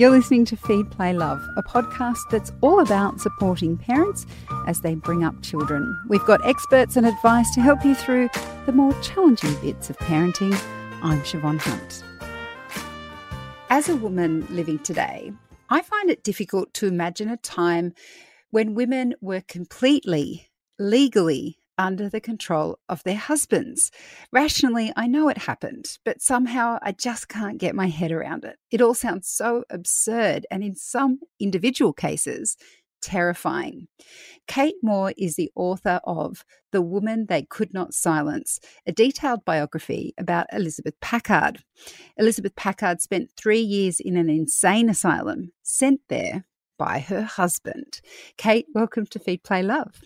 You're listening to Feed, Play, Love, a podcast that's all about supporting parents as they bring up children. We've got experts and advice to help you through the more challenging bits of parenting. I'm Siobhan Hunt. As a woman living today, I find it difficult to imagine a time when women were completely, legally under the control of their husbands. Rationally, I know it happened, but somehow I just can't get my head around it. It all sounds so absurd, and in some individual cases, terrifying. Kate Moore is the author of The Woman They Could Not Silence, a detailed biography about Elizabeth Packard. Elizabeth Packard spent three years in an insane asylum, sent there by her husband. Kate, welcome to Feed Play Love.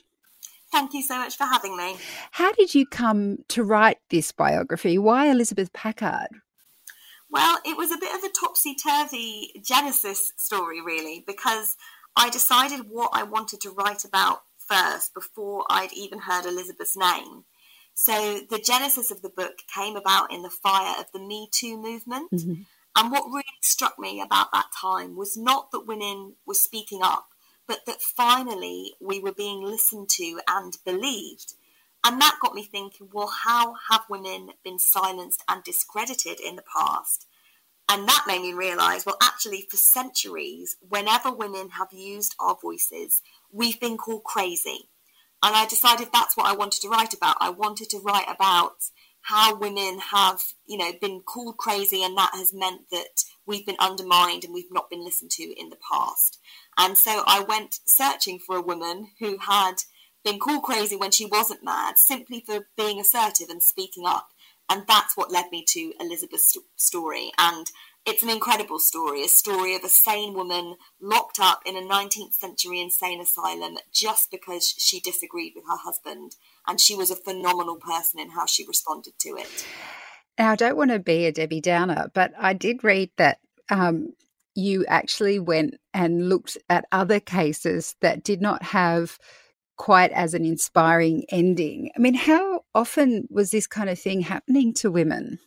Thank you so much for having me. How did you come to write this biography? Why Elizabeth Packard? Well, it was a bit of a topsy turvy genesis story, really, because I decided what I wanted to write about first before I'd even heard Elizabeth's name. So the genesis of the book came about in the fire of the Me Too movement. Mm-hmm. And what really struck me about that time was not that women were speaking up, but that finally we were being listened to and believed. And that got me thinking, well, how have women been silenced and discredited in the past? And that made me realize, well, actually, for centuries, whenever women have used our voices, we've been called crazy. And I decided that's what I wanted to write about. I wanted to write about how women have, you know, been called crazy, and that has meant that we've been undermined and we've not been listened to in the past. And so I went searching for a woman who had been called crazy when she wasn't mad, simply for being assertive and speaking up. And that's what led me to Elizabeth's story. And it's an incredible story, a story of a sane woman locked up in a 19th century insane asylum just because she disagreed with her husband. And she was a phenomenal person in how she responded to it. Now, I don't want to be a Debbie Downer, but I did read that um, you actually went and looked at other cases that did not have quite as an inspiring ending. I mean, how often was this kind of thing happening to women?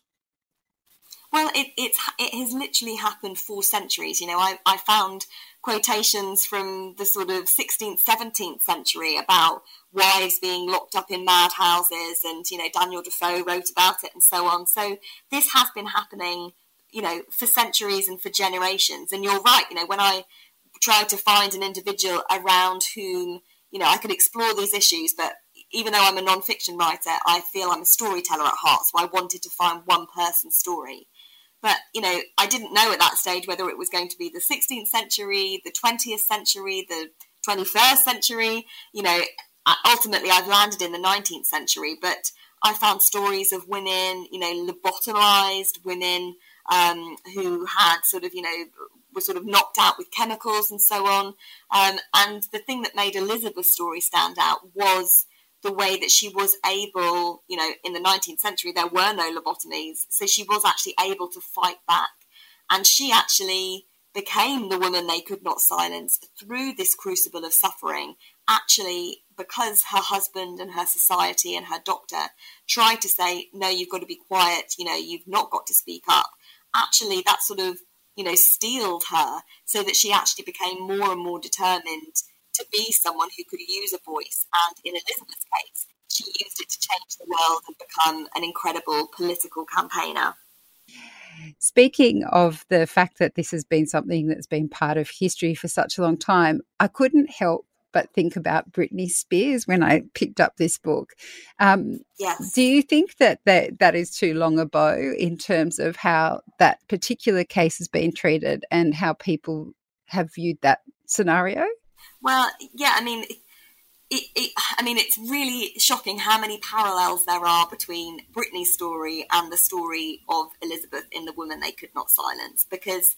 Well, it, it's it has literally happened for centuries. You know, I, I found quotations from the sort of 16th, 17th century about wives being locked up in madhouses, and you know, Daniel Defoe wrote about it, and so on. So this has been happening you know, for centuries and for generations. And you're right, you know, when I tried to find an individual around whom, you know, I could explore these issues, but even though I'm a non-fiction writer, I feel I'm a storyteller at heart. So I wanted to find one person's story. But, you know, I didn't know at that stage whether it was going to be the 16th century, the 20th century, the 21st century. You know, ultimately I've landed in the 19th century, but I found stories of women, you know, lobotomized, women um, who had sort of, you know, were sort of knocked out with chemicals and so on. Um, and the thing that made Elizabeth's story stand out was the way that she was able, you know, in the 19th century, there were no lobotomies. So she was actually able to fight back. And she actually became the woman they could not silence through this crucible of suffering, actually, because her husband and her society and her doctor tried to say, no, you've got to be quiet, you know, you've not got to speak up actually that sort of you know steeled her so that she actually became more and more determined to be someone who could use a voice and in elizabeth's case she used it to change the world and become an incredible political campaigner Speaking of the fact that this has been something that's been part of history for such a long time, I couldn't help but think about Britney Spears when I picked up this book. Um, yes. Do you think that, that that is too long a bow in terms of how that particular case has been treated and how people have viewed that scenario? Well, yeah, I mean, it, it, I mean, it's really shocking how many parallels there are between Britney's story and the story of Elizabeth in The Woman They Could Not Silence because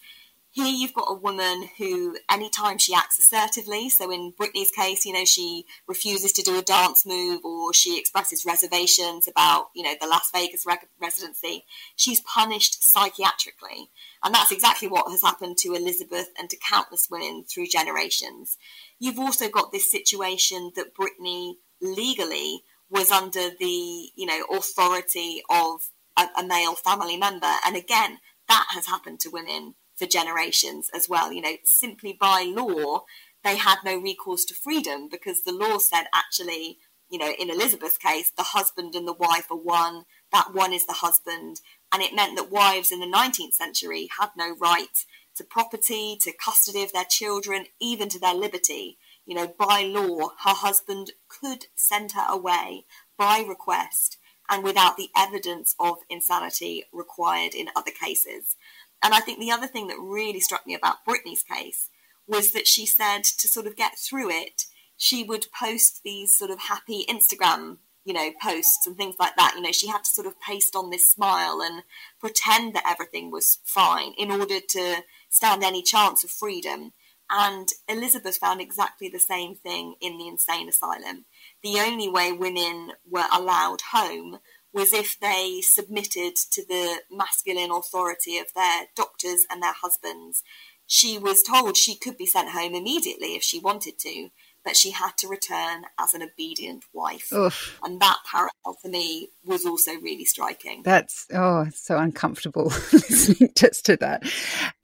here you've got a woman who, anytime she acts assertively, so in Britney's case, you know, she refuses to do a dance move or she expresses reservations about, you know, the Las Vegas re- residency, she's punished psychiatrically. And that's exactly what has happened to Elizabeth and to countless women through generations. You've also got this situation that Britney legally was under the, you know, authority of a, a male family member. And again, that has happened to women for generations as well. You know, simply by law, they had no recourse to freedom because the law said actually, you know, in Elizabeth's case, the husband and the wife are one, that one is the husband. And it meant that wives in the 19th century had no right to property, to custody of their children, even to their liberty. You know, by law, her husband could send her away by request and without the evidence of insanity required in other cases. And I think the other thing that really struck me about Britney's case was that she said to sort of get through it, she would post these sort of happy Instagram, you know, posts and things like that. You know, she had to sort of paste on this smile and pretend that everything was fine in order to stand any chance of freedom. And Elizabeth found exactly the same thing in the insane asylum. The only way women were allowed home was if they submitted to the masculine authority of their doctors and their husbands. She was told she could be sent home immediately if she wanted to, but she had to return as an obedient wife. Oof. And that parallel for me was also really striking. That's, oh, so uncomfortable listening just to that.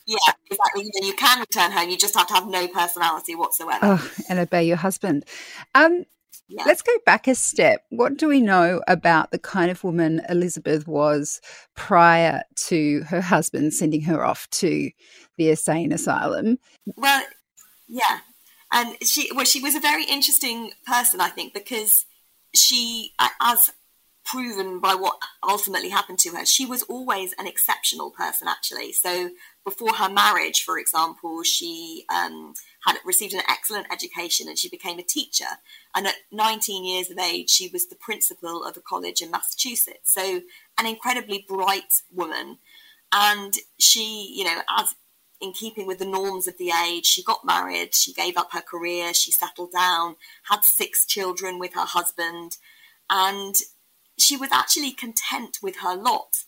Yeah, exactly. You, can return home, you just have to have no personality whatsoever. Oh, and obey your husband. Um, yeah. Let's go back a step. What do we know about the kind of woman Elizabeth was prior to her husband sending her off to the insane asylum? Well, yeah, and she well, she was a very interesting person, I think, because she, as proven by what ultimately happened to her, she was always an exceptional person, actually. So before her marriage, for example, she um, had received an excellent education and she became a teacher. And at 19 years of age, she was the principal of a college in Massachusetts. So, an incredibly bright woman. And she, you know, as in keeping with the norms of the age, she got married, she gave up her career, she settled down, had six children with her husband, and she was actually content with her lot.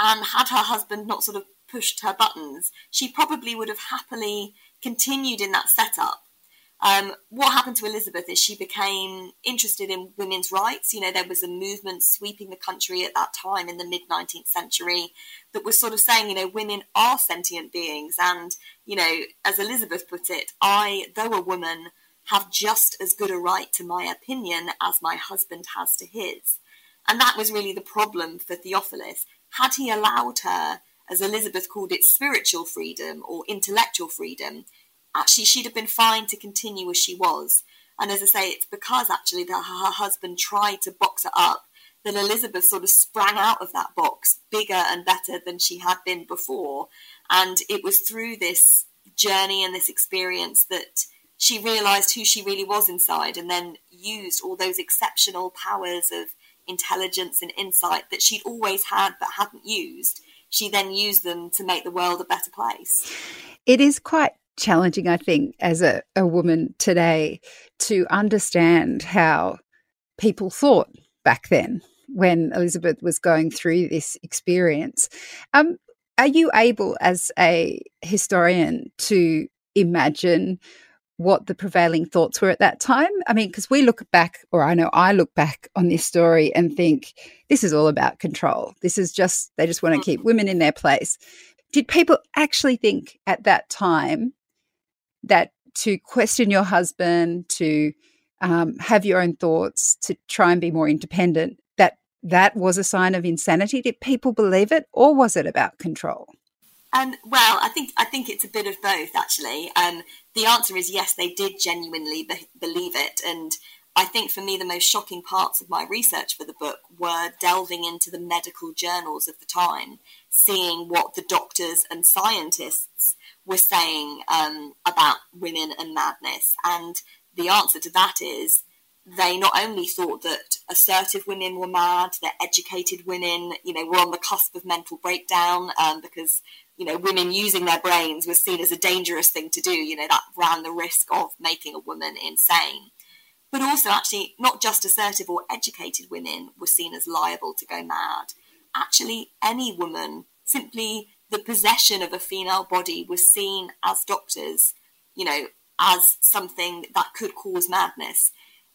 And had her husband not sort of pushed her buttons, she probably would have happily continued in that setup. Um, what happened to Elizabeth is she became interested in women's rights. You know, there was a movement sweeping the country at that time in the mid 19th century that was sort of saying, you know, women are sentient beings. And, you know, as Elizabeth put it, I, though a woman, have just as good a right to my opinion as my husband has to his. And that was really the problem for Theophilus. Had he allowed her as Elizabeth called it, spiritual freedom or intellectual freedom, actually she'd have been fine to continue as she was. And as I say, it's because actually that her husband tried to box her up that Elizabeth sort of sprang out of that box bigger and better than she had been before. And it was through this journey and this experience that she realized who she really was inside and then used all those exceptional powers of intelligence and insight that she'd always had but hadn't used she then used them to make the world a better place. It is quite challenging, I think, as a, a woman today to understand how people thought back then when Elizabeth was going through this experience. Um, are you able, as a historian, to imagine what the prevailing thoughts were at that time? I mean, because we look back, or I know I look back on this story and think this is all about control. This is just, they just want to keep mm-hmm. women in their place. Did people actually think at that time that to question your husband, to um, have your own thoughts, to try and be more independent, that that was a sign of insanity? Did people believe it, or was it about control? Um, well, I think I think it's a bit of both. Actually, um, the answer is yes. They did genuinely be- believe it, and I think for me the most shocking parts of my research for the book were delving into the medical journals of the time, seeing what the doctors and scientists were saying um, about women and madness, and the answer to that is they not only thought that assertive women were mad, that educated women, you know, were on the cusp of mental breakdown um, because you know, women using their brains was seen as a dangerous thing to do. You know, that ran the risk of making a woman insane. But also, actually, not just assertive or educated women were seen as liable to go mad. Actually, any woman, simply the possession of a female body, was seen as doctors, you know, as something that could cause madness.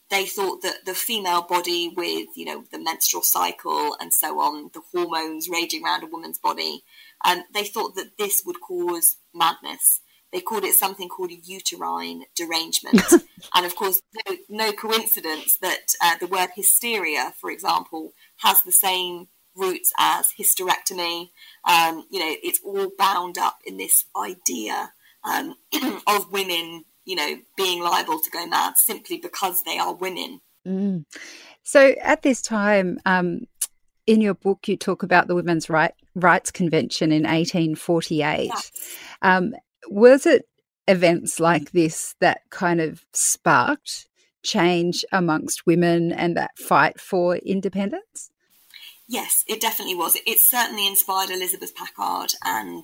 They thought that the female body, with, you know, the menstrual cycle and so on, the hormones raging around a woman's body, um, they thought that this would cause madness. They called it something called a uterine derangement. and of course, no, no coincidence that uh, the word hysteria, for example, has the same roots as hysterectomy. Um, you know, it's all bound up in this idea um, of women, you know, being liable to go mad simply because they are women. Mm. So at this time, um, in your book, you talk about the Women's right, Rights Convention in 1848. Yeah. Um, was it events like this that kind of sparked change amongst women and that fight for independence? Yes, it definitely was. It certainly inspired Elizabeth Packard, and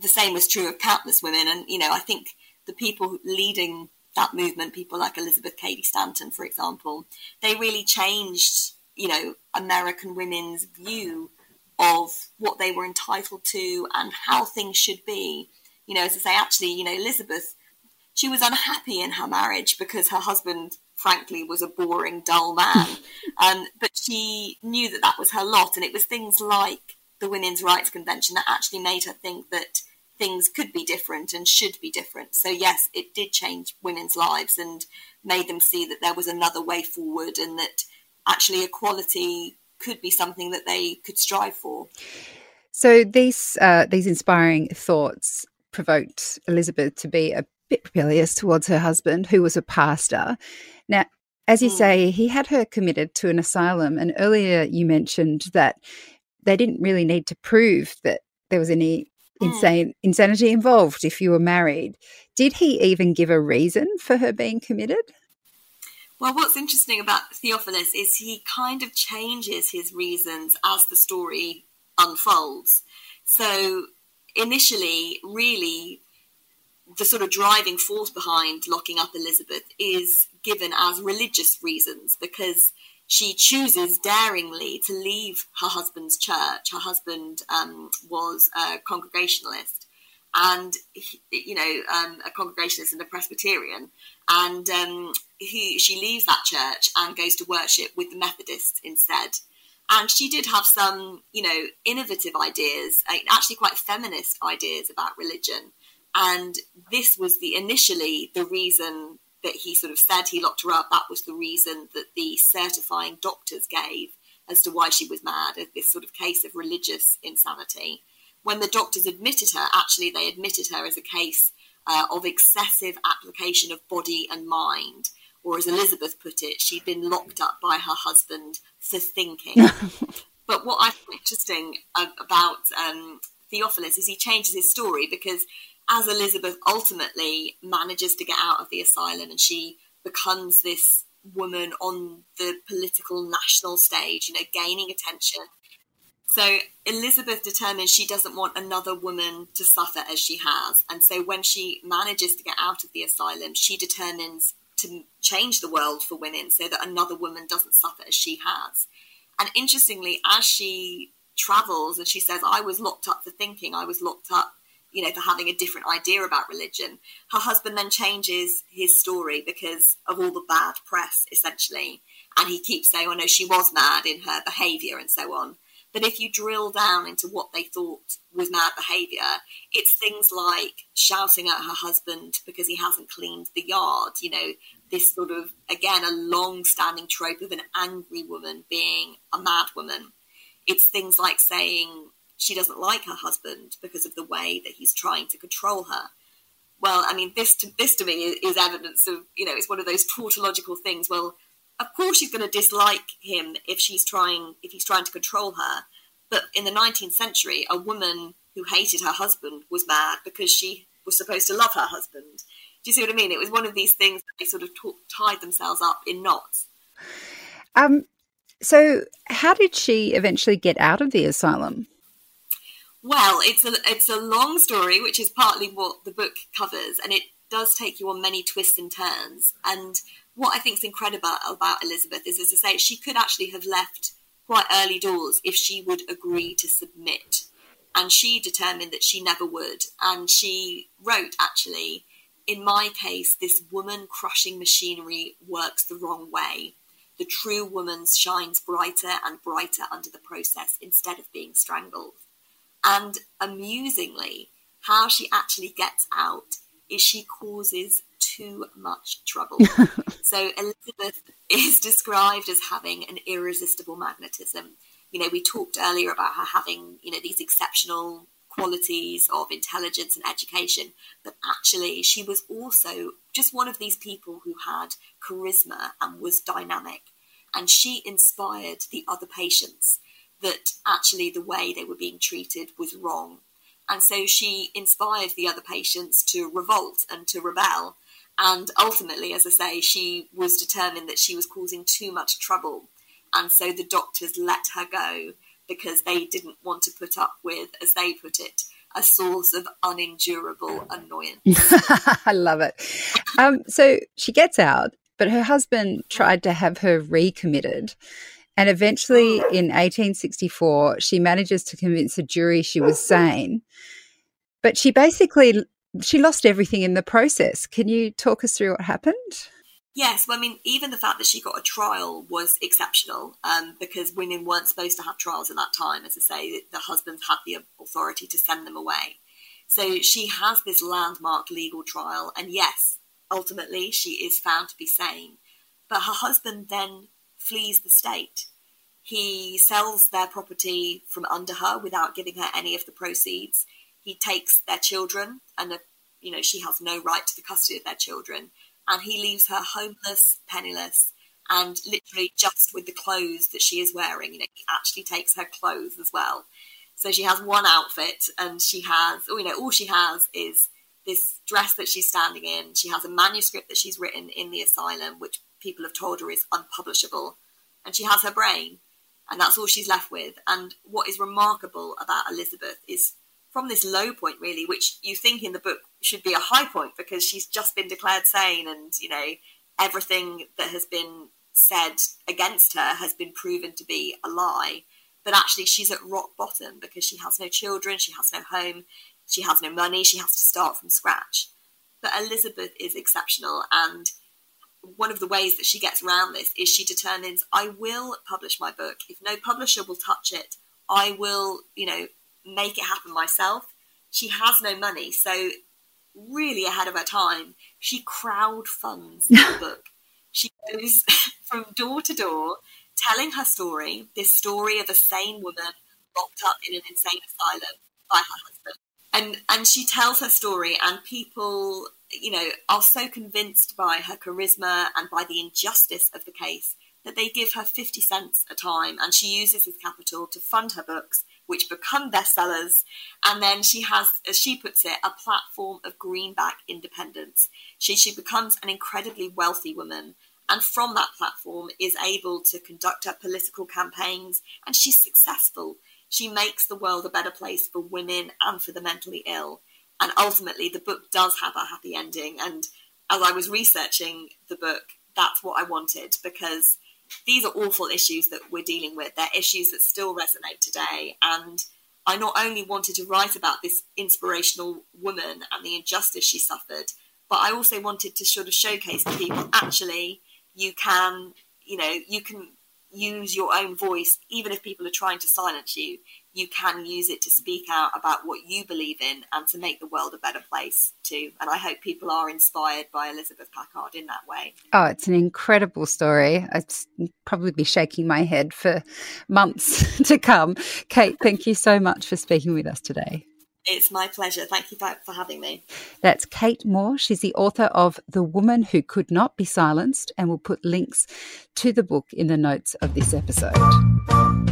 the same was true of countless women. And, you know, I think the people leading that movement, people like Elizabeth Cady Stanton, for example, they really changed, you know, American women's view of what they were entitled to and how things should be. You know, as I say, actually, you know, Elizabeth, she was unhappy in her marriage because her husband, frankly, was a boring, dull man. um, but she knew that that was her lot. And it was things like the Women's Rights Convention that actually made her think that things could be different and should be different. So, yes, it did change women's lives and made them see that there was another way forward and that actually equality could be something that they could strive for. So, these, uh, these inspiring thoughts provoked Elizabeth to be a bit rebellious towards her husband, who was a pastor. Now, as you mm. say, he had her committed to an asylum. And earlier you mentioned that they didn't really need to prove that there was any. Insane hmm. insanity involved if you were married. Did he even give a reason for her being committed? Well, what's interesting about Theophilus is he kind of changes his reasons as the story unfolds. So, initially, really, the sort of driving force behind locking up Elizabeth is given as religious reasons because she chooses daringly to leave her husband's church. Her husband um, was a Congregationalist, and he, you know, um, a Congregationalist and a Presbyterian, and um, he, she leaves that church and goes to worship with the Methodists instead. And she did have some, you know, innovative ideas, actually quite feminist ideas about religion. And this was the initially the reason that he sort of said he locked her up, that was the reason that the certifying doctors gave as to why she was mad, as this sort of case of religious insanity. When the doctors admitted her, actually, they admitted her as a case uh, of excessive application of body and mind. Or, as Elizabeth put it, she'd been locked up by her husband for thinking. but what I find interesting uh, about um, Theophilus is he changes his story because as Elizabeth ultimately manages to get out of the asylum and she becomes this woman on the political national stage, you know, gaining attention. So Elizabeth determines she doesn't want another woman to suffer as she has. And so when she manages to get out of the asylum, she determines to change the world for women so that another woman doesn't suffer as she has. And interestingly, as she travels and she says, I was locked up for thinking, I was locked up you know, for having a different idea about religion. Her husband then changes his story because of all the bad press, essentially. And he keeps saying, oh no, she was mad in her behaviour and so on. But if you drill down into what they thought was mad behaviour, it's things like shouting at her husband because he hasn't cleaned the yard. You know, this sort of, again, a long standing trope of an angry woman being a mad woman. It's things like saying, she doesn't like her husband because of the way that he's trying to control her. Well, I mean, this to, this to me is, evidence of, you know, it's one of those tautological things. Well, of course she's going to dislike him if she's trying, if he's trying to control her. But in the 19th century, a woman who hated her husband was mad because she was supposed to love her husband. Do you see what I mean? It was one of these things that they sort of t- tied themselves up in knots. Um, so, how did she eventually get out of the asylum? Well, it's a it's a long story, which is partly what the book covers, and it does take you on many twists and turns. And what I think is incredible about Elizabeth is, as I say, she could actually have left quite early doors if she would agree to submit. And she determined that she never would. And she wrote, actually, in my case, this woman crushing machinery works the wrong way. The true woman shines brighter and brighter under the process instead of being strangled. And amusingly, how she actually gets out is she causes too much trouble. so Elizabeth is described as having an irresistible magnetism. You know, we talked earlier about her having, you know, these exceptional qualities of intelligence and education, but actually she was also just one of these people who had charisma and was dynamic. And she inspired the other patients that actually the way they were being treated was wrong. And so she inspired the other patients to revolt and to rebel. And ultimately, as I say, she was determined that she was causing too much trouble. And so the doctors let her go because they didn't want to put up with, as they put it, a source of unendurable annoyance. I love it. Um, so she gets out, but her husband tried to have her recommitted. And eventually in 1864, she manages to convince a jury she was sane. But she basically she lost everything in the process. Can you talk us through what happened? Yes, well, I mean, even the fact that she got a trial was exceptional um, because women weren't supposed to have trials at that time. As I say, the husbands had the authority to send them away. So she has this landmark legal trial, and yes, ultimately she is found to be sane. But her husband then flees the state. He sells their property from under her without giving her any of the proceeds. He takes their children, and uh, you know she has no right to the custody of their children and he leaves her homeless, penniless, and literally just with the clothes that she is wearing. You know, he actually takes her clothes as well. So she has one outfit, and she has, oh, you know, all she has is this dress that she's standing in. She has a manuscript that she's written in the asylum, which people have told her is unpublishable, and she has her brain, and that's all she's left with. And what is remarkable about Elizabeth is from this low point, really, which you think in the book should be a high point because she's just been declared sane and, you know, everything that has been said against her has been proven to be a lie. But actually, she's at rock bottom because she has no children, she has no home, she has no money, she has to start from scratch. But Elizabeth is exceptional, and one of the ways that she gets around this is she determines, I will publish my book. If no publisher will touch it, I will, you know, make it happen myself. She has no money, so really ahead of her time, she crowd funds the book. She goes from door to door telling her story, this story of a sane woman locked up in an insane asylum by her husband. And and she tells her story and people, you know, are so convinced by her charisma and by the injustice of the case that they give her 50 cents a time and she uses this capital to fund her books which become bestsellers. And then she has, as she puts it, a platform of greenback independence. She, she becomes an incredibly wealthy woman. And from that platform is able to conduct her political campaigns. And she's successful. She makes the world a better place for women and for the mentally ill. And ultimately, the book does have a happy ending. And as I was researching the book, that's what I wanted because these are awful issues that we're dealing with. They're issues that still resonate today. And I not only wanted to write about this inspirational woman and the injustice she suffered, but I also wanted to sort of showcase to people actually you can, you know, you can use your own voice, even if people are trying to silence you, you can use it to speak out about what you believe in and to make the world a better place too. And I hope people are inspired by Elizabeth Packard in that way. Oh, it's an incredible story. I'd probably be shaking my head for months to come. Kate, thank you so much for speaking with us today. It's my pleasure. Thank you for, for having me. That's Kate Moore. She's the author of The Woman Who Could Not Be Silenced, and we'll put links to the book in the notes of this episode.